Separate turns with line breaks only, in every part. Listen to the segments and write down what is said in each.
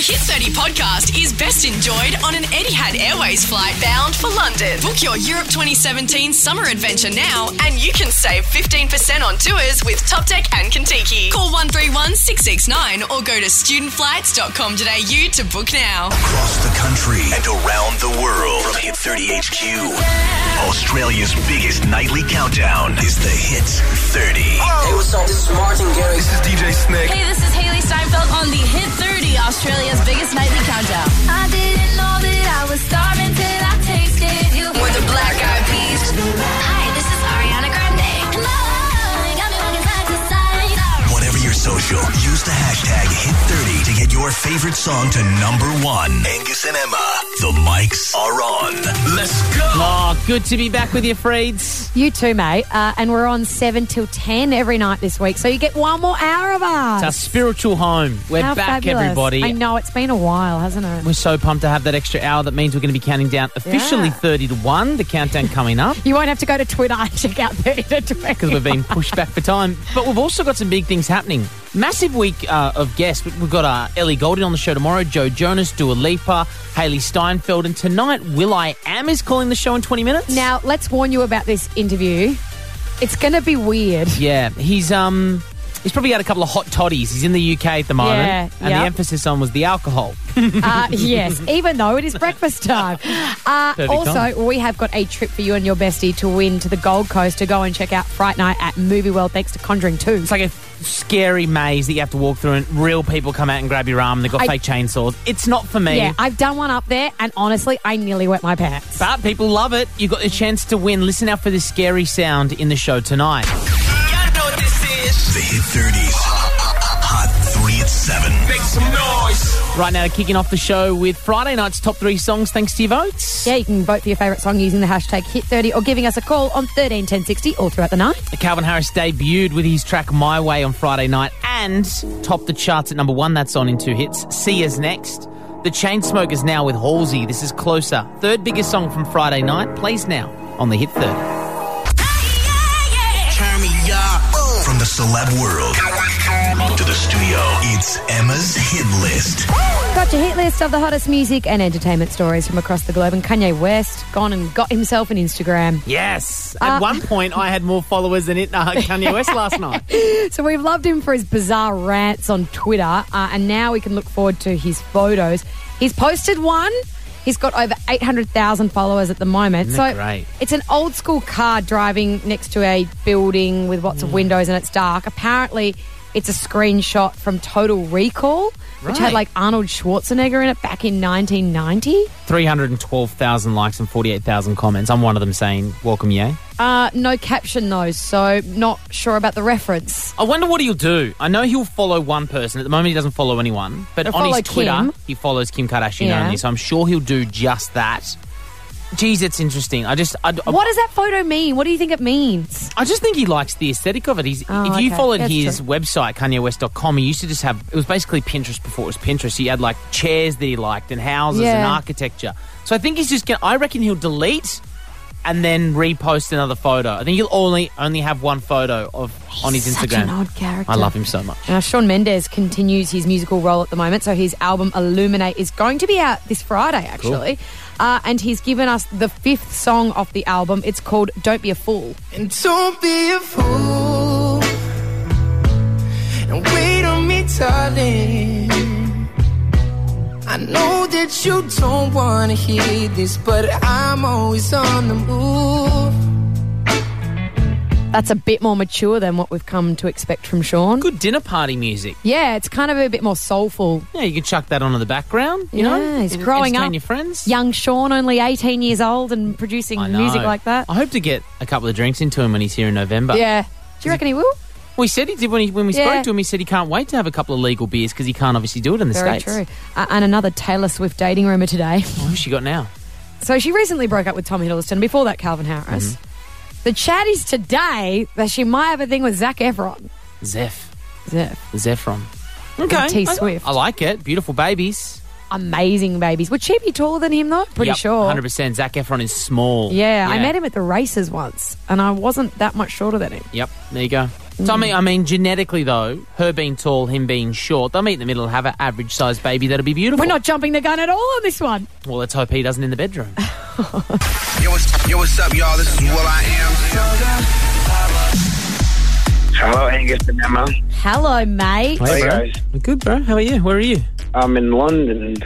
The Hit 30 podcast is best enjoyed on an Etihad Airways flight bound for London. Book your Europe 2017 summer adventure now and you can save 15% on tours with Top Deck and Contiki. Call 131 669 or go to studentflights.com.au to book now.
Across the country and around the world. From Hit 30 HQ. Australia's biggest nightly countdown is the Hit 30.
Hey, what's up? This is Martin Garrix.
This is DJ Snake.
Hey, this is Hailee Steinfeld on the Hit 30, Australia's biggest nightly countdown.
I didn't know that I was starving till I tasted you.
With the Black Eyed Peas.
Social, use the hashtag Hit30 to get your favorite song to number one. Angus and Emma, the mics are on. Let's go.
Oh, good to be back with you, Freeds.
You too, mate. Uh, and we're on 7 till 10 every night this week. So you get one more hour of us.
It's our spiritual home. We're
How
back,
fabulous.
everybody.
I know, it's been a while, hasn't it?
We're so pumped to have that extra hour. That means we're going to be counting down officially
Yeah.
30 to 1, the countdown coming up.
You won't have to go to Twitter and check out 30 to 20.
because we've been pushed back for time. But we've also got some big things happening. Massive week uh, of guests. We've got uh, Ellie Goulding on the show tomorrow, Joe Jonas, Dua Lipa, Hailee Steinfeld, and tonight Will I Am is calling the show in 20 minutes.
Now, let's warn you about this interview. It's going to be weird.
yeah, he's um. He's probably had a couple of hot toddies. He's in the UK at the moment,
Yeah,
and the emphasis on was the alcohol.
Uh, yes, even though it is breakfast time. Uh, also,
time.
we have got a trip for you and your bestie to win to the Gold Coast to go and check out Fright Night at Movie World thanks to Conjuring 2.
It's like a scary maze that you have to walk through, and real people come out and grab your arm. and They've got
I-
fake chainsaws. It's not for me.
Yeah, I've done one up there, and honestly, I nearly wet my pants.
But people love it. You've got the chance to win. Listen out for this scary sound in the show tonight.
Y'all know what this.
The Hit 30s. Hot 3 at 7.
Make some noise.
Right now, kicking off the show with Friday night's top three songs, thanks to your votes.
Yeah, you can vote for your favourite song using the hashtag Hit30 or giving us a call on 13 1060 all throughout the night.
Calvin Harris debuted with his track My Way on Friday night and topped the charts at number one. That's on in two hits. See Us next. The Chainsmokers now with Halsey. This is Closer. Third biggest song from Friday night. Plays now on the Hit 30.
The celeb world to the studio, it's Emma's Hit List.
Got your hit list of the hottest music and entertainment stories from across the globe. And Kanye West gone and got himself an Instagram.
Yes. At
Uh,
one point, I had more followers than it, uh, Kanye West last night.
So we've loved him for his bizarre rants on Twitter, uh, and now we can look forward to his photos. He's posted one. He's got over 800,000 followers at the moment. So
great?
it's an old school car driving next to a building with lots
Mm.
of windows and it's dark. Apparently, it's a screenshot from Total Recall, which had
Right.
like Arnold Schwarzenegger in it back in 1990.
312,000 likes and 48,000 comments. I'm one of them saying, Welcome, yay.
Uh, no caption though, so not sure about the reference.
I wonder what he'll do. I know he'll follow one person. At the moment, he doesn't follow anyone. But
He'll
on his Twitter,
Kim.
he follows Kim Kardashian
Yeah.
only. So I'm sure he'll do just that. Geez, it's interesting. I just, I, I-
What does that photo mean? What do you think it means?
I just think he likes the aesthetic of it. He's,
Oh,
if you
okay.
followed
That's
his
true.
website, KanyeWest.com, he used to just have, it was basically Pinterest before it was Pinterest. He had like chairs that he liked and houses and
Yeah.
architecture. So I think he's just going to, I reckon he'll delete and then repost another photo. I think he'll only only have one photo of on his
Such
Instagram.
an odd character.
I love him so much.
Now, Shawn Mendes continues his musical role at the moment, so his album Illuminate is going to be out this Friday, actually. Uh, and he's given us the fifth song off the album. It's called Don't Be a Fool.
And don't be a fool. And wait on me, darling. I know that you don't want to hear this, but I'm always on the move.
That's a bit more mature than what we've come to expect from Shawn.
Good dinner party music.
Yeah, it's kind of a bit more soulful.
Yeah, you can chuck that onto the background. You know,
Yeah, he's growing
entertain
up.
your friends.
Young Shawn, only 18 years old, and producing
I know.
music like that.
I hope to get a couple of drinks into him when he's here in November.
Yeah. Do you reckon he will?
Well, he said he did when, he, when we
Yeah.
spoke to him. He said he can't wait to have a couple of legal beers because he can't obviously do it in the
Very
States.
true. Uh, and another Taylor Swift dating rumor today.
Who's she got now?
So she recently broke up with Tom Hiddleston. Before that, Calvin Harris.
Mm-hmm.
The chat is today that she might have a thing with Zac Efron.
Zeph.
Zeph.
Zephron. Okay.
T
I-
Swift.
I, like it. Beautiful babies.
Amazing babies. Would she be taller than him though? Pretty sure.
100%. Zac Efron is small.
Yeah, I met him at the races once, and I wasn't that much shorter than him.
Yep. There you go. So I mean, I mean, genetically though, her being tall, him being short, they'll meet in the middle and have an average sized baby that'll be beautiful.
We're not jumping the gun at all on this one.
Well, let's hope he doesn't in the bedroom.
Yo, what's, yo, what's up, y'all? This is Will I Am. Hello, Angus and Emma.
Hello, mate.
Hey, guys.
Good, bro. How are you? Where are you?
I'm in London.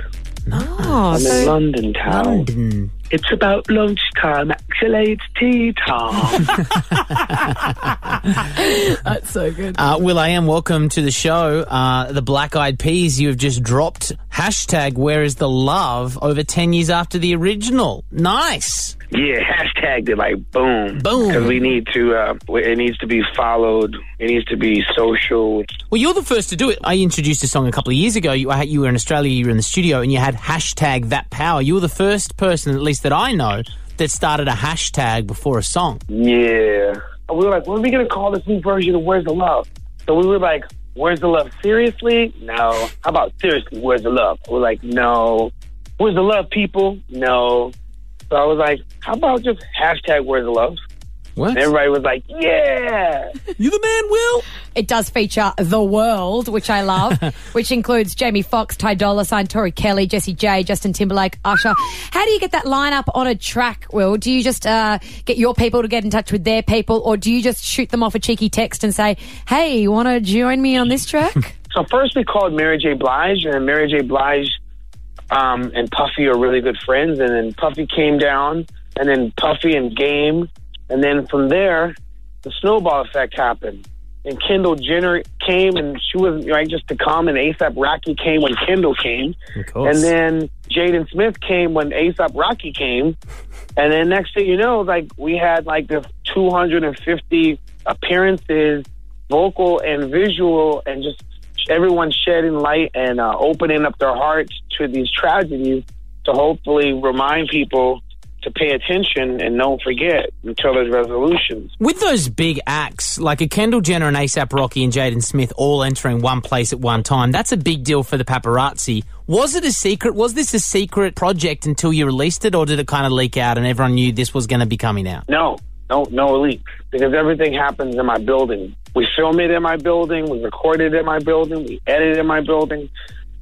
Oh,
I'm in
so
London town.
London.
It's about lunchtime. Actually, it's tea time.
that's so good.
Uh, Will I am welcome to the show. Uh, the Black Eyed Peas, you have just dropped hashtag Where is the Love over 10 years after the original. Nice.
Yeah, hashtag it like boom.
Boom.
Because we need to, uh, it needs to be followed. It needs to be social.
Well, you're the first to do it. I introduced a song a couple of years ago. You, I- you were in Australia, you were in the studio, and you had hashtag that power. You were the first person, at least that I know, that started a hashtag before a song.
Yeah. We were like, what are we going to call this new version of Where's the Love? So we were like, Where's the Love? Seriously? No. How about seriously? Where's the Love? We're like, no. Where's the Love, people? No. So I was like, how about just hashtag Where's the Love?
What?
And everybody was like, yeah.
You the man, Will?
It does feature The World, which I love, which includes Jamie Foxx, Ty Dolla Sign, Tori Kelly, Jessie J, Justin Timberlake, Usher. How do you get that lineup on a track, Will? Do you just uh, get your people to get in touch with their people, or do you just shoot them off a cheeky text and say, hey, you want to join me on this track?
So first we called Mary J. Blige, and Mary J. Blige um, and Puffy are really good friends. And then Puffy came down, and then Puffy and Game, and then from there, the snowball effect happened. And Kendall Jenner came, and she was right just to come. And ASAP Rocky came when Kendall came, and then Jaden Smith came when ASAP Rocky came. And then next thing you know, like we had like the 250 appearances, vocal and visual, and just everyone shedding light and uh, opening up their hearts to these tragedies to hopefully remind people to pay attention and don't forget until there's resolutions.
With those big acts, like a Kendall Jenner and ASAP Rocky and Jaden Smith all entering one place at one time, that's a big deal for the paparazzi. Was it a secret? Was this a secret project until you released it, or did it kind of leak out and everyone knew this was going to be coming out?
No, no, no leaks because everything happens in my building. We film it in my building. We record it in my building. We edit it in my building.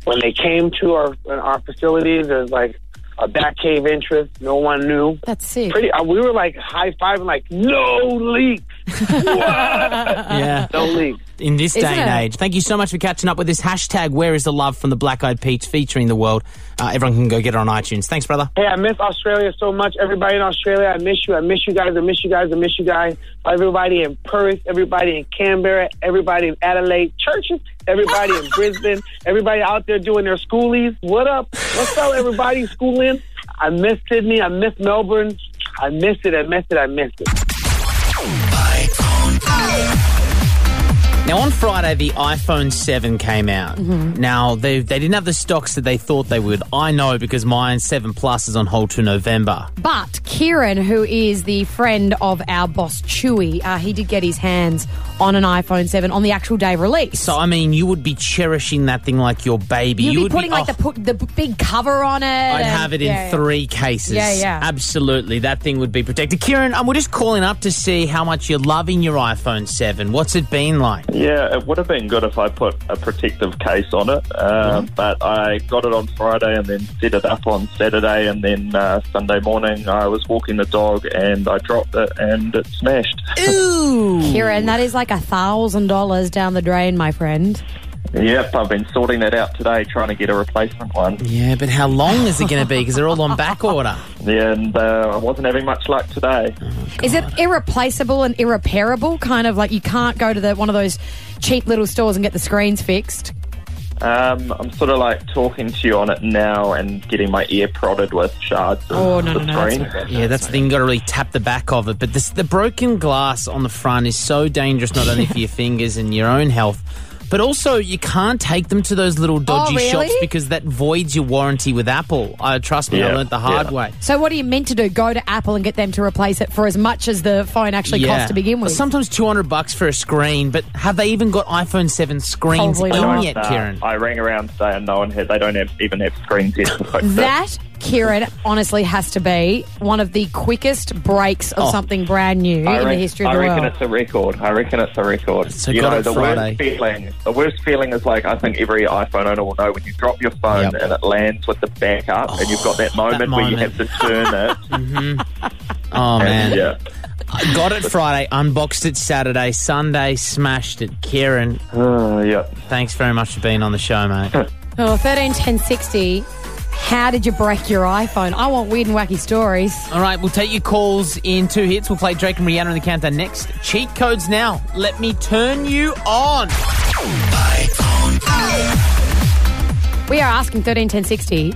When they came to our our facilities, it was like a back cave interest. No one knew.
That's sick.
Pretty. Uh, we were like high fiving, like no leaks.
Yeah.
No leaks.
In this
Isn't
day and
it?
age. Thank you so much for catching up with this hashtag Where is the Love from the Black Eyed Peas featuring the world. Uh, everyone can go get it on iTunes. Thanks, brother.
Hey, I miss Australia so much. Everybody in Australia, I miss you. I miss you guys. I miss you guys. I miss you guys. Everybody in Perth, everybody in Canberra, everybody in Adelaide, churches, everybody in Brisbane, everybody out there doing their schoolies. What up? What's up, everybody schooling? I miss Sydney. I miss Melbourne. I miss it. I miss it. I miss it.
Now, on Friday, the iPhone 7 came out.
Mm-hmm.
Now, they, they didn't have the stocks that they thought they would. I know because mine 7 Plus is on hold to November.
But Kieran, who is the friend of our boss Chewy, uh, he did get his hands on an iPhone 7 on the actual day of release.
So, I mean, you would be cherishing that thing like your baby.
You'd
you
be
would
putting like
oh,
the put, the big cover on it.
I'd
and-
have it in
yeah, yeah.
three cases.
Yeah, yeah.
Absolutely. That thing would be protected. Kieran, um, we're just calling up to see how much you're loving your iPhone 7. What's it been like?
Yeah, it would have been good if I put a protective case on it, uh, but I got it on Friday and then set it up on Saturday, and then uh, Sunday morning I was walking the dog and I dropped it and it smashed.
Ooh.
Kieran, that is like a thousand dollars down the drain, my friend.
Yep, I've been sorting that out today, trying to get a replacement one.
Yeah, but how long is it going to be? Because they're all on back order.
Yeah, and uh, I wasn't having much luck today.
Is it irreplaceable and irreparable? Kind of like you can't go to the one of those cheap little stores and get the screens fixed.
Um, I'm sort of like talking to you on it now and getting my ear prodded with shards of
Oh, no,
the
no, no, that's
screen.
Yeah, that's the thing. You've got to really tap the back of it. But this, the broken glass on the front is so dangerous, not only for your fingers and your own health, but also you can't take them to those little dodgy
Oh, really?
shops because that voids your warranty with Apple. Uh, trust me, I
Yeah,
learnt the hard
yeah.
way.
So what are you meant to do? Go to Apple and get them to replace it for as much as the phone actually costs to begin with.
Sometimes 200 bucks for a screen, but have they even got iPhone 7 screens
Probably
in
not.
yet,
Uh,
Kieran?
I rang around today and no one had. They don't have, even have screens yet to fix it.
that Kieran honestly has to be one of the quickest breaks of
Oh.
something brand new
I
in the
reckon-
history of the
I
the
reckon
world.
it's a record. I reckon it's a record.
So
you
got
know,
it
the
Friday.
worst feeling. The worst feeling is like I think every iPhone owner will know when you drop your phone
Yep.
and it lands with the back up, and you've got that moment, where you
moment.
have to turn it.
Oh man,
and, yeah.
I got it Friday, unboxed it Saturday, Sunday smashed it. Kieran,
Uh, yeah.
thanks very much for being on the show, mate.
Oh, 13 10 60. How did you break your iPhone? I want weird and wacky stories.
All right, we'll take your calls in two hits. We'll play Drake and Rihanna in the countdown next. Cheat codes now. Let me turn you on.
We are asking 13 10 60.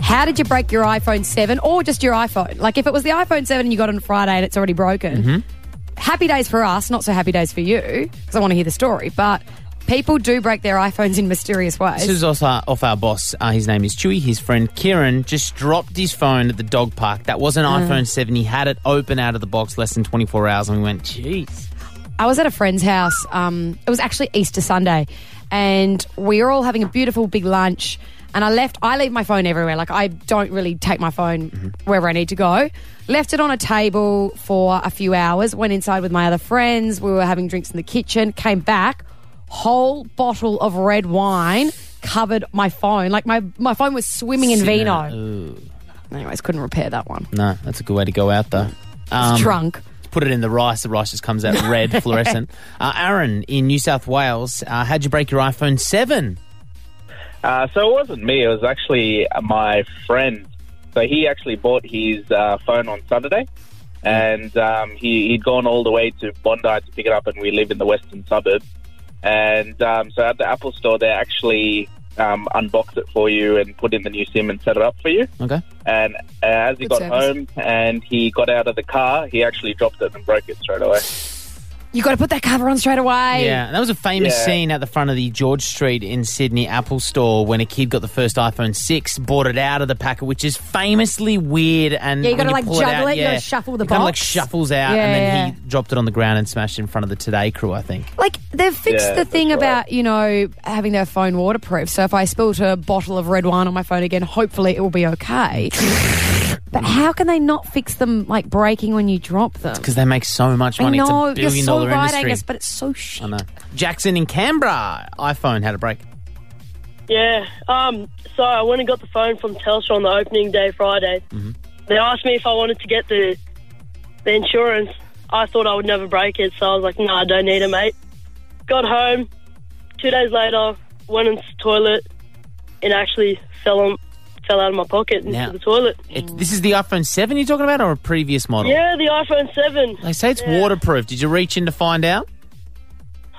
How did you break your iPhone 7 or just your iPhone? Like if it was the iPhone 7 and you got it on Friday and it's already broken,
Mm-hmm.
happy days for us, not so happy days for you because I want to hear the story. But people do break their iPhones in mysterious ways.
This is also off our boss. Uh, his name is Chewy. His friend Kieran just dropped his phone at the dog park. That was an
Mm.
iPhone 7. He had it open out of the box less than 24 hours, and we went, jeez.
I was at a friend's house. Um, it was actually Easter Sunday, and we were all having a beautiful big lunch. And I left. I leave my phone everywhere. Like I don't really take my phone wherever I need to go. Left it on a table for a few hours. Went inside with my other friends. We were having drinks in the kitchen. Came back. Whole bottle of red wine covered my phone. Like my my phone was swimming in
Sitting
vino.
Ooh.
Anyways, couldn't repair that one.
No, that's a good way to go out, though. Um,
It's drunk.
Put it in the rice. The rice just comes out red, fluorescent. Uh, Aaron in New South Wales, uh, how'd you break your iPhone 7?
Uh, so it wasn't me. It was actually my friend. So he actually bought his uh, phone on Saturday, and um, he, he'd gone all the way to Bondi to pick it up, and we live in the western suburbs. And um, so at the Apple store, they actually um, unbox it for you and put in the new SIM and set it up for you.
Okay.
And uh, as he
Good
got
service.
home and he got out of the car, he actually dropped it and broke it straight away.
You got to put that cover on straight away.
Yeah, that was a famous
Yeah.
scene at the front of the George Street in Sydney Apple store when a kid got the first iPhone 6, bought it out of the packet, which is famously weird. And
Yeah, you
when
gotta, like,
pull
juggle
out,
it, you gotta shuffle the
it kinda like
box.
shuffles out,
Yeah,
and then
yeah.
he dropped it on the ground and smashed it in front of the Today crew, I think.
Like they've fixed
Yeah,
the thing
that's right.
about you know having their phone waterproof. So if I spilt a bottle of red wine on my phone again, hopefully it will be okay. but how can they not fix them like breaking when you drop them?
Because they make so much
I
money.
know
it's a
you're
billion
so
dollar
right,
industry.
Angus, but it's so shit.
I know. Jackson in Canberra, iPhone had a break.
Yeah. Um. So I went and got the phone from Telstra on the opening day Friday. They asked me if I wanted to get the the insurance. I thought I would never break it, so I was like, "No, I don't need it, mate." Got home. Two days later, went into the toilet. It actually fell on fell out of my pocket into
Now-
the toilet.
It, this is the iPhone 7 you're talking about, or a previous model?
Yeah, the iPhone Seven.
They say it's
Yeah.
waterproof. Did you reach in to find out?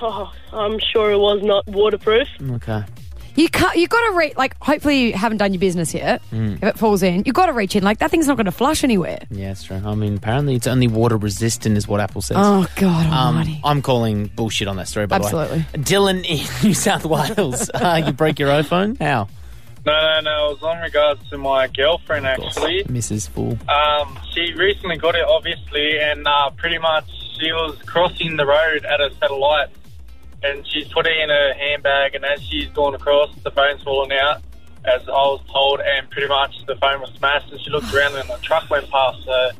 Oh, I'm sure it was not waterproof.
Okay.
You can't. You got to reach. Like hopefully you haven't done your business yet.
Mm.
If it falls in, you got to reach in. Like that thing's not going to flush anywhere.
Yeah, that's true. I mean, apparently it's only water resistant, is what Apple says.
Oh God
Um,
Almighty!
I'm calling bullshit on that story, by
Absolutely.
the way. Dylan in New South Wales. uh, you break your iPhone? How?
No, no, no. It was on regards to my girlfriend, actually.
Mrs. Fool.
Um, she recently got it, obviously, and uh, pretty much she was crossing the road at a set of lights, and she's put it in her handbag, and as she's gone across, the phone's fallen out, as I was told, and pretty much the phone was smashed, and she looked around and the truck went past, so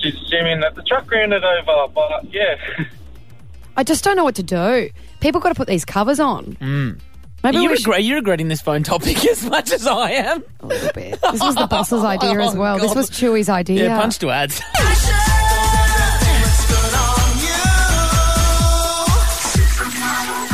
she's assuming that the truck ran it over, but yeah.
I just don't know what to do. People got to put these covers on.
Mm.
Maybe
are, you
we should-
regret- are regretting this phone topic as much as I am?
A little bit. This was the boss's idea as oh, well. This was Chewy's idea.
Yeah, punch to ads.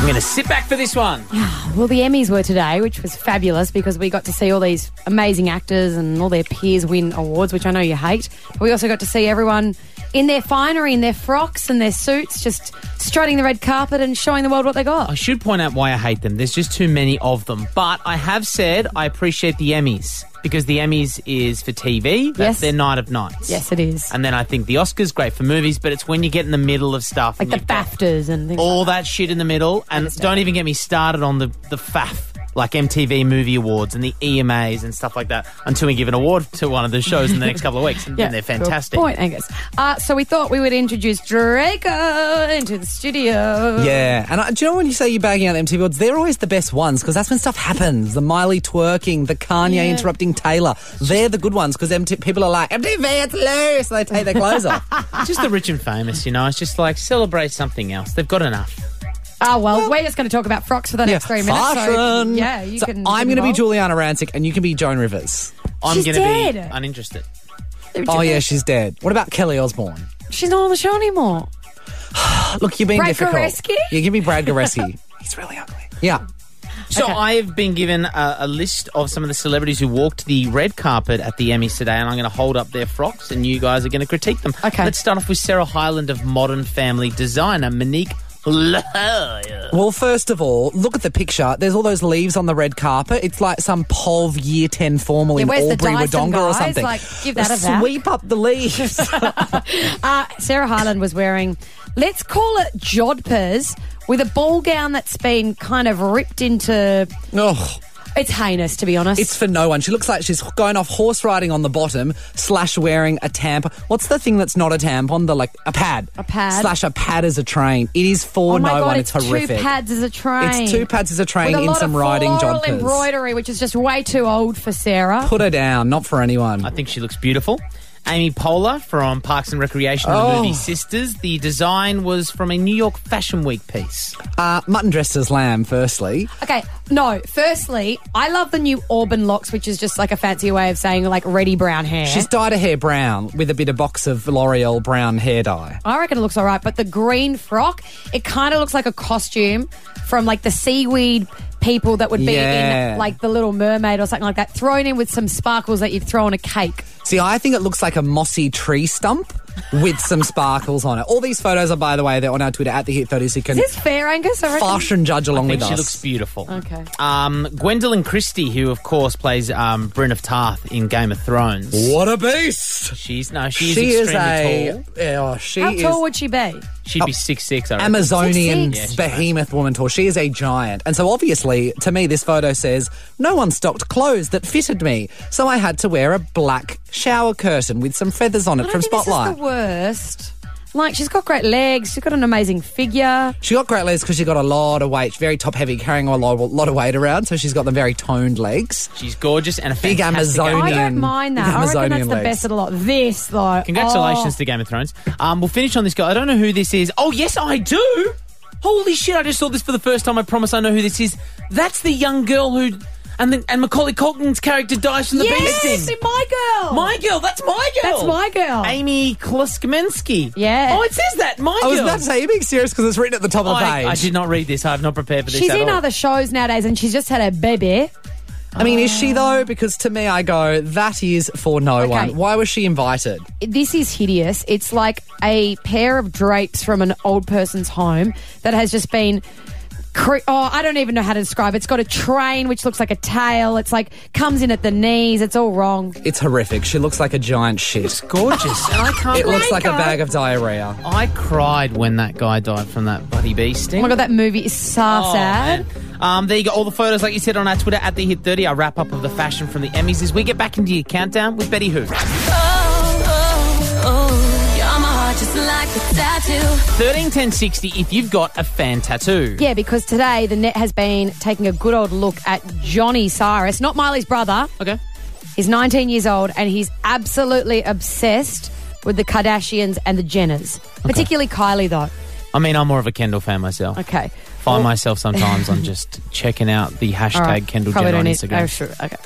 I'm going to sit back for this one.
Well, the Emmys were today, which was fabulous because we got to see all these amazing actors and all their peers win awards, which I know you hate. But we also got to see everyone in their finery, in their frocks and their suits, just strutting the red carpet and showing the world what they got.
I should point out why I hate them. There's just too many of them. But I have said I appreciate the Emmys because the Emmys is for TV. That's
Yes.
their night of nights.
Yes, it is.
And then I think the Oscars great for movies, but it's when you get in the middle of stuff,
Like the BAFTAs and things
all
like
that shit in the middle. And don't even get me started on the the faff like MTV Movie Awards and the EMAs and stuff like that until we give an award to one of the shows in the next couple of weeks. And then they're
good
fantastic.
Point, Angus. Uh, so we thought we would introduce Draco into the studio.
Yeah, and I, do you know when you say you're bagging out the MTV awards, they're always the best ones because that's when stuff happens. The Miley twerking, the Kanye
Yeah.
interrupting Taylor. They're the good ones because MT- people are like, MTV, it's loose. And they take their clothes off.
just the rich and famous, you know. It's just like celebrate something else. They've got enough.
Oh, well, we're just going to talk about frocks for the next three minutes. So,
Fashion.
yeah, you
So
can.
I'm going to be. Giuliana Rancic and you can be Joan Rivers.
I'm
She's
going to be
dead.
uninterested.
Oh, yeah, she's dead. What about Kelly Osbourne?
She's not on the show anymore.
Look, you're being
Brad
difficult.
Goreski?
Yeah, give me Brad Goreski. He's really ugly. Yeah.
So
Okay.
I have been given a, a list of some of the celebrities who walked the red carpet at the Emmys today, and I'm going to hold up their frocks, and you guys are going to critique them.
Okay.
Let's start off with Sarah Hyland of Modern Family designer Monique. Lhuillier.
Well, first of all, look at the picture. There's all those leaves on the red carpet. It's like some POV Year 10 formal
Yeah,
in
where's the
Albury,
Dyson
Wodonga or
guys?
something.
Like, give that a vap.
Sweep up the leaves.
Uh, Sarah Hyland was wearing, let's call it jodhpurs, with a ball gown that's been kind of ripped into.
oh,
It's heinous, to be honest.
it's for no one. She looks like she's going off horse riding on the bottom, slash wearing a tampon. What's the thing that's not a tampon? The like a pad.
A pad.
Slash a pad as a train. It is for
oh my
no
god,
one.
it's,
It's, horrific.
two pads as a train.
It's two pads as a train
with a
in
lot
some
of
riding
floral
jodhpurs.
embroidery, which is just way too old for Sarah.
Put her down. Not for anyone.
I think she looks beautiful. Amy Poehler from Parks and Recreation and the
Oh.
movie Sisters. The design was from a New York Fashion Week piece.
Uh, mutton dressed as lamb, firstly.
Okay, no. Firstly, I love the new Auburn locks, which is just like a fancy way of saying like ready brown hair.
She's dyed her hair brown with a bit of box of L'Oreal brown hair dye.
I reckon it looks all right, but the green frock, it kind of looks like a costume from like the seaweed people that would be
Yeah.
in like the Little Mermaid or something like that, thrown in with some sparkles that you'd throw on a cake.
See, I think it looks like a mossy tree stump with some sparkles on it. All these photos are, by the way, they're on our Twitter at the Hit 30, so you can
Is this fair, Angus? I
fashion judge along
I think
with
she
us.
looks beautiful.
Okay.
Um, Gwendoline Christie, who of course plays um, Brienne of Tarth in Game of Thrones.
What a beast!
She's no, she's
she is
extremely
a.
tall.
Yeah, oh, she
How
is
tall would she be?
She'd be six six. I reckon.
Amazonian
Six,
six.
behemoth woman tall. She is a giant. And so obviously, to me, this photo says, no one stocked clothes that fitted me. So I had to wear a black shower curtain with some feathers on it
I
from
think
Spotlight.
This is the worst. Like she's got great legs. She's got an amazing figure.
She got great legs because she got a lot of weight. She's very top heavy, carrying a lot, lot of weight around. So she's got the very toned legs.
She's gorgeous and a
Big
fantastic
Amazonian.
I don't mind that. I reckon that's
Amazonian
the
legs.
best of the lot. This though.
Congratulations
Oh.
to Game of Thrones. Um, we'll finish on this guy. I don't know who this is. Oh yes, I do. Holy shit! I just saw this for the first time. I promise I know who this is. That's the young girl who, and the, and Macaulay Culkin's character dies from the bee
Yes,
sting.
my girl.
My girl. That's my girl.
That's my girl.
Amy Kluskmensky.
Yeah.
Oh, it says that. My girl.
I was
girl.
about to say, you're being serious because it's written at the top of the
I,
page.
I did not read this. I have not prepared for this
She's
at
in
all.
other shows nowadays, and she's just had a baby.
I mean, is she though? Because to me, I go, that is for no
Okay.
one. Why was she invited?
This is hideous. It's like a pair of drapes from an old person's home that has just been. Cre- oh, I don't even know how to describe it. It's got a train which looks like a tail. It's like comes in at the knees. It's all wrong.
It's horrific. She looks like a giant shit.
gorgeous, and I can't.
It looks like a bag of diarrhea.
I cried when that guy died from that bloody bee sting.
Oh my god, that movie is so
Oh,
sad.
man. Um, there you go. All the photos, like you said on our Twitter at the Hit 30. Our wrap up of the fashion from the Emmys as we get back into your countdown with Betty Who.
Just like a tattoo.
13 10 60 if you've got a fan tattoo.
Yeah, because today the net has been taking a good old look at Johnny Cyrus, not Miley's brother.
Okay.
He's 19 years old and he's absolutely obsessed with the Kardashians and the Jenners, particularly Kylie, though.
I mean, I'm more of a Kendall fan myself.
Okay.
Find
Well-
myself sometimes on just checking out the hashtag
right,
Kendall Jenner on
don't need-
Instagram.
Oh, sure. Okay.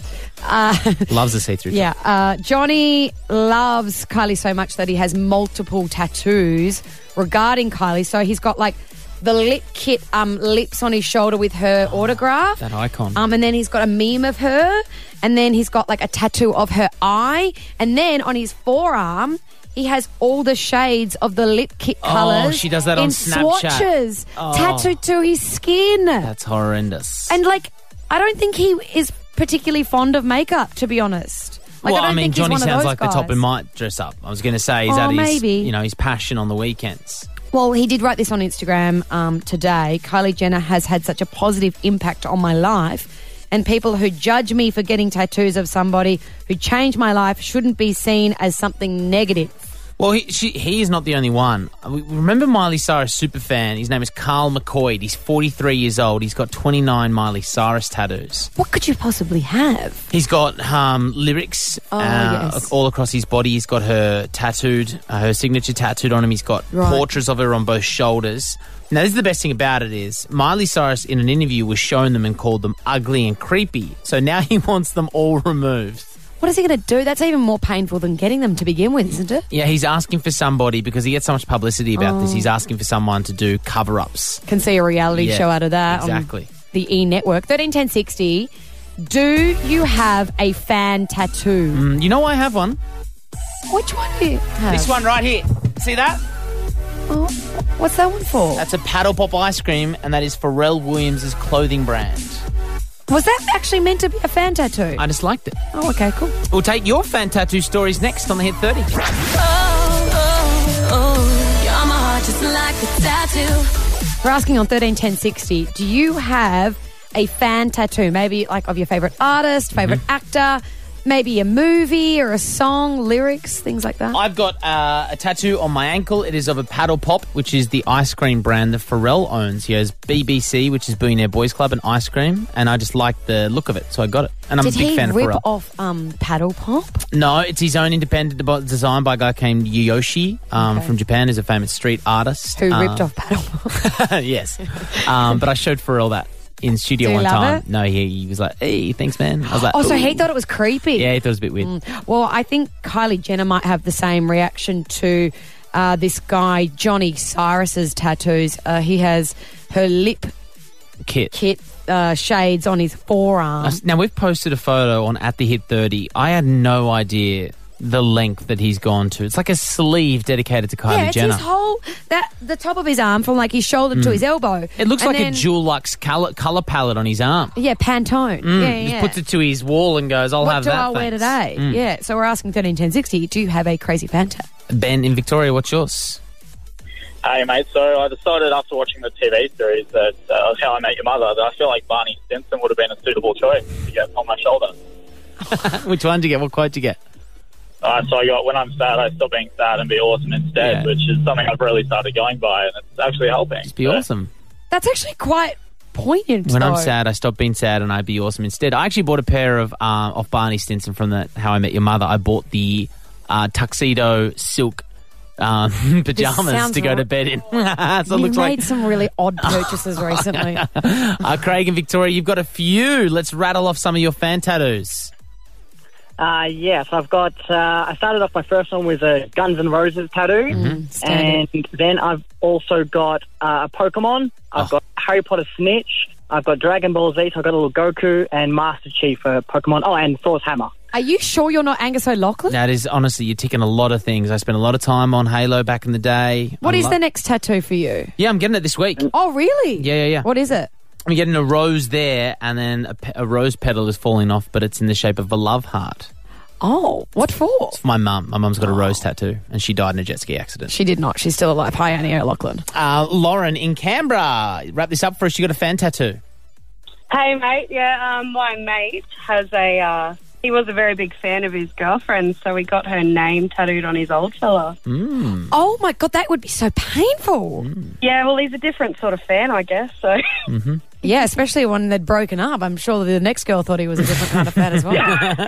Uh,
Loves the see through.
yeah. Uh, Johnny loves Kylie so much that he has multiple tattoos regarding Kylie. So he's got like the lip kit um, lips on his shoulder with her autograph.
That icon.
Um, and then he's got a meme of her, and then he's got like a tattoo of her eye, and then on his forearm. He has all the shades of the lip kit
colors.
Oh,
she does that on
in
Snapchat.
swatches
Oh.
tattooed to his skin.
That's horrendous.
And like, I don't think he is particularly fond of makeup, to be honest. Like,
well,
I,
I, mean, Johnny sounds like the top
guys.
and might dress up. I was going to say, he's
Oh,
at his,
maybe.
you know, his passion on the weekends.
Well, he did write this on Instagram um, today. Kylie Jenner has had such a positive impact on my life. and people who judge me for getting tattoos of somebody who changed my life shouldn't be seen as something negative.
Well, he, she, he is not the only one. Uh, Remember Miley Cyrus super fan? His name is Carl McCoy. He's 43 years old. He's got 29 Miley Cyrus tattoos.
What could you possibly have?
He's got um, lyrics
Oh,
uh,
yes.
all across his body. He's got her tattooed, uh, her signature tattooed on him. He's got
Right.
portraits of her on both shoulders. Now, this is the best thing about it is Miley Cyrus in an interview was shown them and called them ugly and creepy. So now he wants them all removed.
What is he going to do? That's even more painful than getting them to begin with, isn't it?
Yeah, he's asking for somebody because he gets so much publicity about this.
Oh.
He's asking for someone to do cover ups.
Can see a reality
Yeah,
show out of that.
exactly.
the E Network. 131060. Do you have a fan tattoo?
Mm, you know, I have one.
Which one do you have?
This one right here. See that?
Oh, what's that one for?
That's a paddle pop ice cream, and that is Pharrell Williams' clothing brand.
Was that actually meant to be a fan tattoo?
I just liked it.
Oh, okay, cool.
We'll take your fan tattoo stories next on the Hit 30.
Oh, you're my heart just like a tattoo.
We're asking on 131060, do you have a fan tattoo? Maybe like of your favourite artist, favourite
Mm-hmm.
actor, maybe a movie or a song, lyrics, things like that?
I've got uh, a tattoo on my ankle. It is of a paddle pop, which is the ice cream brand that Pharrell owns. He has BBC, which is Billionaire Boys Club, and ice cream, and I just like the look of it, so I got it. And I'm
Did
a big
he
fan of
rip
Pharrell.
off um, Paddle Pop?
No, it's his own independent design by a guy named Yoshi um,
Okay.
from Japan, who's a famous street artist.
Who
Uh,
ripped off Paddle Pop?
yes. Um, but I showed Pharrell that in studio
Do
one time.
it?
No, he, he was like, hey, thanks, man. I was like,
oh, so
"Ooh."
he thought it was creepy.
Yeah, he thought it was a bit weird.
Mm. Well, I think Kylie Jenner might have the same reaction to uh, this guy, Johnny Cyrus's tattoos. Uh, he has her lip
Kit.
kit uh, shades on his forearm.
Now, we've posted a photo on At the Hit 30. I had no idea the length that he's gone to. It's like a sleeve dedicated to Kylie
yeah, it's
Jenner.
his whole that the top of his arm from like his shoulder to
Mm.
his elbow.
it looks
And
like
then-
a Jewel Lux color, color palette on his arm.
Yeah, Pantone.
Mm,
Yeah,
Just puts it to his wall and goes, I'll
what
have
do
that.
I wear
thanks."
today?
Mm.
Yeah, so we're asking thirteen ten sixty. Do you have a crazy Fanta?
Ben in Victoria, what's yours?
Hey, mate. So I decided after watching the TV series that uh, How I Met Your Mother that I feel like Barney Stinson would have been a suitable choice to get on my shoulder.
Which one did you get? What quote did you get?
Uh, so I got when I'm sad, I stop being sad and be awesome instead,
Yeah.
which is something I've really started going by, and it's actually helping.
Be awesome.
That's actually quite poignant.
When I'm sad, I stop being sad and I'd be awesome instead. I actually bought a pair of um, of Barney Stinson from the How I Met Your Mother. I bought the uh, tuxedo silk um, pajamas to go to bed in. so it
you
looks
made
like
some really odd purchases recently.
uh, Craig and Victoria. You've got a few. Let's rattle off some of your fan tattoos.
Uh, yes, I've got. Uh, I started off my first one with a Guns N' Roses tattoo,
Mm-hmm.
and then I've also got uh, a Pokemon. I've
Oh.
got Harry Potter Snitch. I've got Dragon Ball Z. So I've got a little Goku and Master Chief for Pokemon. Oh, and Thor's hammer.
Are you sure you're not Angus O'Loughlin?
That is honestly, you're ticking a lot of things. I spent a lot of time on Halo back in the day.
What
I
is
lo-
the next tattoo for you?
Yeah, I'm getting it this week.
Oh, really?
Yeah, yeah, yeah.
What is it?
I'm getting a rose there, and then a, pe- a rose petal is falling off, but it's in the shape of a love heart.
Oh, what for?
It's for my mum. My mum's got a rose tattoo, and she died in a jet ski accident.
She did not. She's still alive. Hi, Annie O'Loughlin.
Uh, Lauren in Canberra. Wrap this up for us. You got a fan tattoo.
Hey, mate. Yeah, um, my mate has a. Uh, he was a very big fan of his girlfriend, so we got her name tattooed on his old fella.
Mm.
Oh my god, that would be so painful.
Yeah, well, he's a different sort of fan, I guess. So.
Yeah, especially when they'd broken up. I'm sure the next girl thought he was a different kind of fan as well.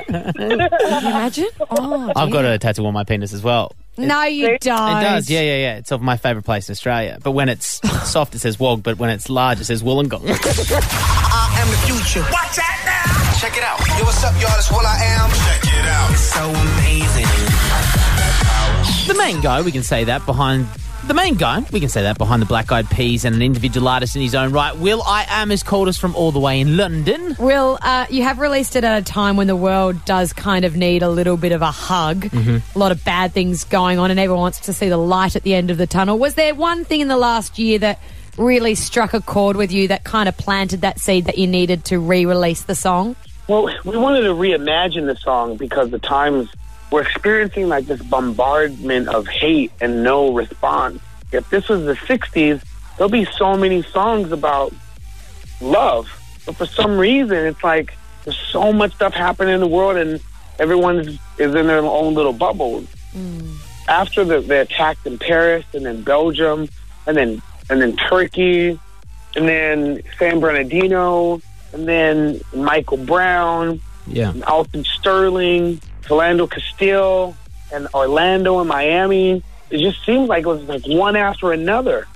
Can you imagine? Oh,
I've got
dear.
a tattoo on my penis as well.
No, you don't.
It does, yeah, yeah, yeah. It's of my favourite place in Australia. But when it's soft, it says Wog. But when it's large, it says Wollongong.
I am the future. Watch out now. Check it out. Yo, what's up, y'all? It's Will I Am. Check it out. It's so amazing.
the main guy, we can say that behind the main guy, we can say that behind the Black Eyed Peas and an individual artist in his own right. Will I Am has called us from all the way in London.
Will, uh, you have released it at a time when the world does kind of need a little bit of a hug.
Mhm.
A lot of bad things going on, and everyone wants to see the light at the end of the tunnel. Was there one thing in the last year that really struck a chord with you that kind of planted that seed that you needed to re release the song?
Well, we wanted to reimagine the song because the times we're experiencing like this bombardment of hate and no response. If this was the 60s, there'll be so many songs about love, But for some reason, it's like there's so much stuff happening in the world, and everyone is in their own little bubbles. Mm. After the, the attack in Paris, and then Belgium, and then and then Turkey, and then San Bernardino, and then Michael Brown,
Yeah.
and Alton Sterling, Philando Castile, and Orlando and Miami. It just seems like it was like one after another.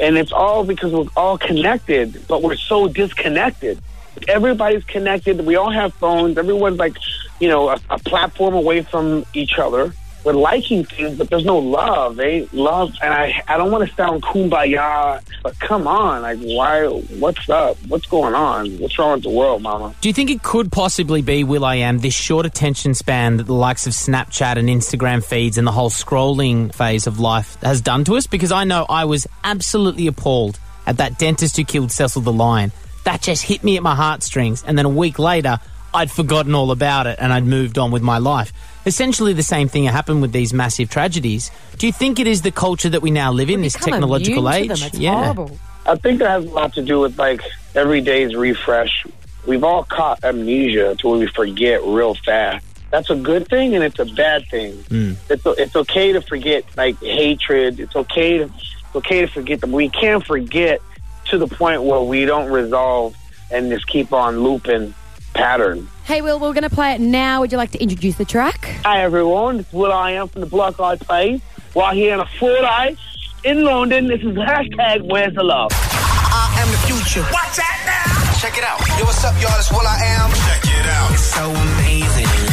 And it's all because we're all connected, but we're so disconnected. Everybody's connected. We all have phones. Everyone's like, you know, a, a platform away from each other. We're liking things, but there's no love. Eh? Love, and I, I don't want to sound kumbaya, but come on, like, why? What's up? What's going on? What's wrong with the world, Mama?
Do you think it could possibly be Will I Am this short attention span that the likes of Snapchat and Instagram feeds and the whole scrolling phase of life has done to us? Because I know I was absolutely appalled at that dentist who killed Cecil the Lion. That just hit me at my heartstrings, and then a week later, I'd forgotten all about it and I'd moved on with my life. Essentially, the same thing happened with these massive tragedies. Do you think it is the culture that we now live in, this technological age?
to them. It's horrible. I think that has a lot to do with like every day's refresh. We've all caught amnesia to where we forget real fast. That's a good thing and it's a bad thing.
Mm.
It's it's okay to forget like hatred. It's okay to it's okay to forget them. We can't forget to the point where we don't resolve and just keep on looping pattern.
Hey, Will, we're going to play it now. Would you like to introduce the track?
Hi everyone, it's Will I am from the Black Eyed Peas. While here in a Friday in London, this is hashtag Where's the Love.
I am the future. Watch out now. Check it out. Yo, what's up, y'all? It's Will I Am. Check it out. It's so amazing.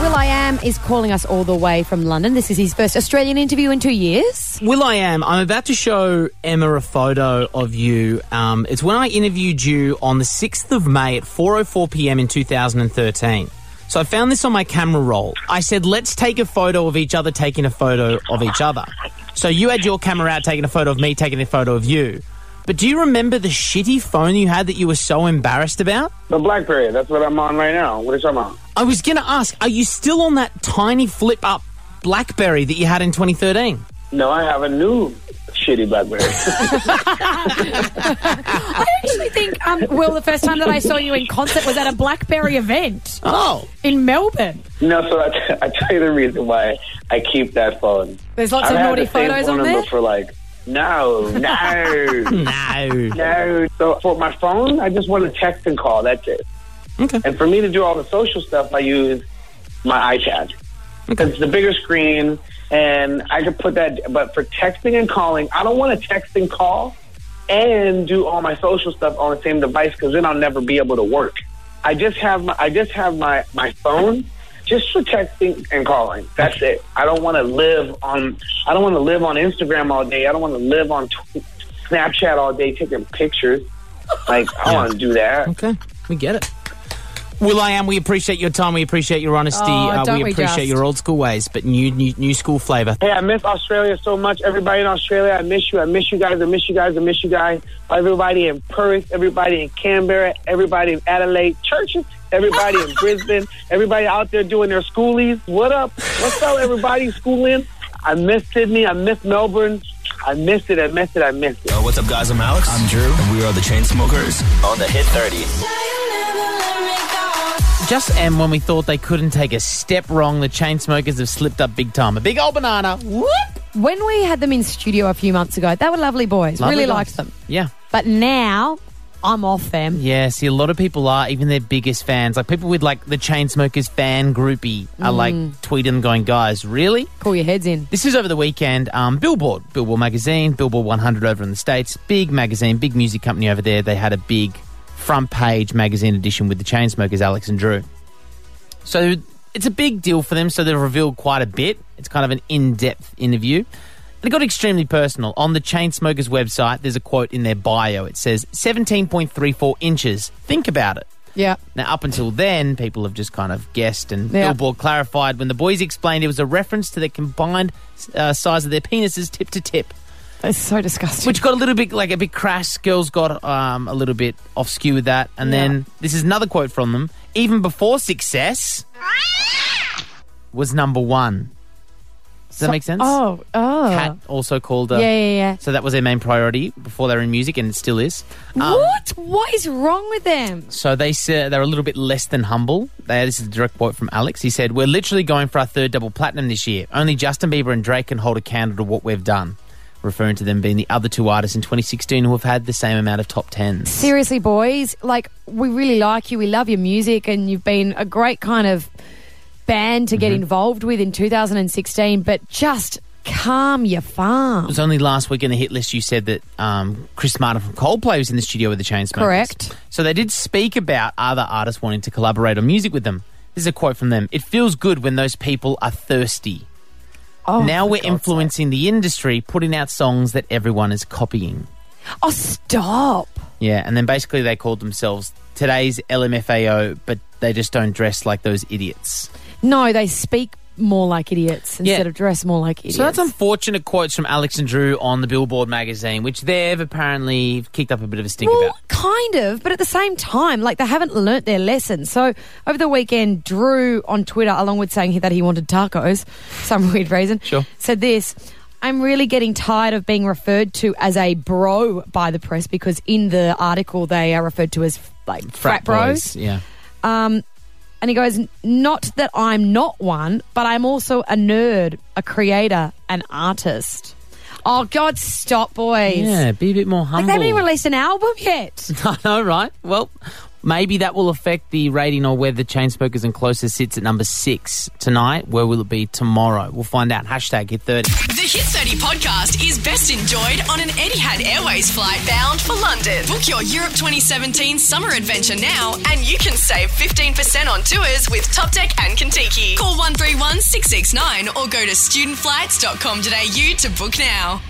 Will I Am is calling us all the way from London. This is his first Australian interview in two years.
Will I am. I'm about to show Emma a photo of you. Um, it's when I interviewed you on the 6th of May at 4:04 p.m. in 2013. So I found this on my camera roll. I said, "Let's take a photo of each other taking a photo of each other." So you had your camera out taking a photo of me taking a photo of you. But do you remember the shitty phone you had that you were so embarrassed about?
The BlackBerry, that's what I'm on right now. What are you talking about?
I was going to ask, are you still on that tiny flip up BlackBerry that you had in 2013?
No, I have a new shitty BlackBerry.
I actually think, um, Will, the first time that I saw you in concert was at a Blackberry event.
Oh.
In Melbourne.
no, so I, t- I tell you the reason why I keep that phone.
There's lots
I've
of
had
naughty
the same
photos
phone
on
number
there?
For like, no, no,
no,
no. So for my phone, I just want to text and call. That's it.
Okay.
And for me to do all the social stuff, I use my iPad. Because it's the bigger screen, and I could put that. But for texting and calling, I don't want to text and call and do all my social stuff on the same device because then I'll never be able to work. I just have my I just have my my phone just for texting and calling. That's it. I don't want to live on I don't want to live on Instagram all day. I don't want to live on Snapchat all day taking pictures. Like I don't want to do that.
Okay, we get it. Will I am. We appreciate your time. We appreciate your honesty.
Oh,
uh, we
we
appreciate
just?
your old school ways, but new new, new school flavour.
Hey, I miss Australia so much. Everybody in Australia, I miss you. I miss you guys. I miss you guys. I miss you guys. Everybody in Perth, everybody in Canberra, everybody in Adelaide, churches, everybody in Brisbane, everybody out there doing their schoolies. What up? What's up, everybody schooling? I miss Sydney. I miss Melbourne. I miss it. I miss it. I miss it.
Yo, what's up, guys? I'm Alex. I'm Drew. And we are the Chainsmokers on the Hit 30.
Just M when we thought they couldn't take a step wrong, the chain smokers have slipped up big time. A big old banana. Whoop.
When we had them in studio a few months ago, they were lovely boys.
Lovely
really
guys.
liked them.
Yeah.
But now, I'm off them.
Yeah, see, a lot of people are, even their biggest fans. Like people with like the Chainsmokers fan groupie are like
Mm.
tweeting, going, guys, really?
Pull your heads in.
This is over the weekend. Um, Billboard, Billboard magazine, Billboard 100 over in the States. Big magazine, big music company over there. They had a big front page magazine edition with the Chainsmokers, Alex and Drew. So it's a big deal for them. So they've revealed quite a bit. It's kind of an in depth interview. And it got extremely personal. On the Chainsmokers website, there's a quote in their bio. It says 17.34 inches. Think about it.
Yeah.
Now, up until then, people have just kind of guessed, and
Yeah.
Billboard clarified when the boys explained it was a reference to the combined uh, size of their penises tip to tip.
That's so disgusting.
Which got a little bit like a bit crass. Girls got um, a little bit off skew with that. And then this is another quote from them. Even before success was number one. Does that make sense?
Oh, oh.
Cat also called. Uh,
Yeah, yeah, yeah.
So that was their main priority before they were in music, and it still is. Um,
what? What is wrong with them?
So they said they're a little bit less than humble. They, this is a direct quote from Alex. He said, "We're literally going for our third double platinum this year. Only Justin Bieber and Drake can hold a candle to what we've done." Referring to them being the other two artists in 2016 who have had the same amount of top tens.
Seriously, boys, like we really like you. We love your music, and you've been a great kind of band to
Mm-hmm.
get involved with in 2016. But just calm your farm.
It was only last week in the hit list you said that um, Chris Martin from Coldplay was in the studio with the Chainsmokers.
Correct.
So they did speak about other artists wanting to collaborate on music with them. This is a quote from them. It feels good when those people are thirsty.
Oh,
now we're influencing the industry, putting out songs that everyone is copying.
Oh, stop!
Yeah, and then basically they called themselves today's LMFAO, but they just don't dress like those idiots.
No, they speak more like idiots instead
Yeah.
of dress more like idiots.
So that's unfortunate quotes from Alex and Drew on the Billboard magazine, which they've apparently kicked up a bit of a stink
well,
about.
kind of, but at the same time, like they haven't learnt their lesson. So over the weekend, Drew on Twitter, along with saying that he wanted tacos, some weird reason,
Sure.
said this. I'm really getting tired of being referred to as a bro by the press because in the article they are referred to as like frat, bros.
boys, yeah.
Um, and he goes, not that I'm not one, but I'm also a nerd, a creator, an artist. Oh God, stop, boys!
Yeah, be a bit more
Like
humble.
they haven't even released an album yet.
I know, right? Well, maybe that will affect the rating or where the Chainsmokers and Closer sits at number six tonight. Where will it be tomorrow? We'll find out. Hashtag hit 30.
The Hit 30 podcast is best enjoyed on an Etihad Airways flight bound for London. Book your Europe 2017 summer adventure now and you can save 15% on tours with Top Deck and Contiki. Call 131 669 or go to studentflights.com.au to book now.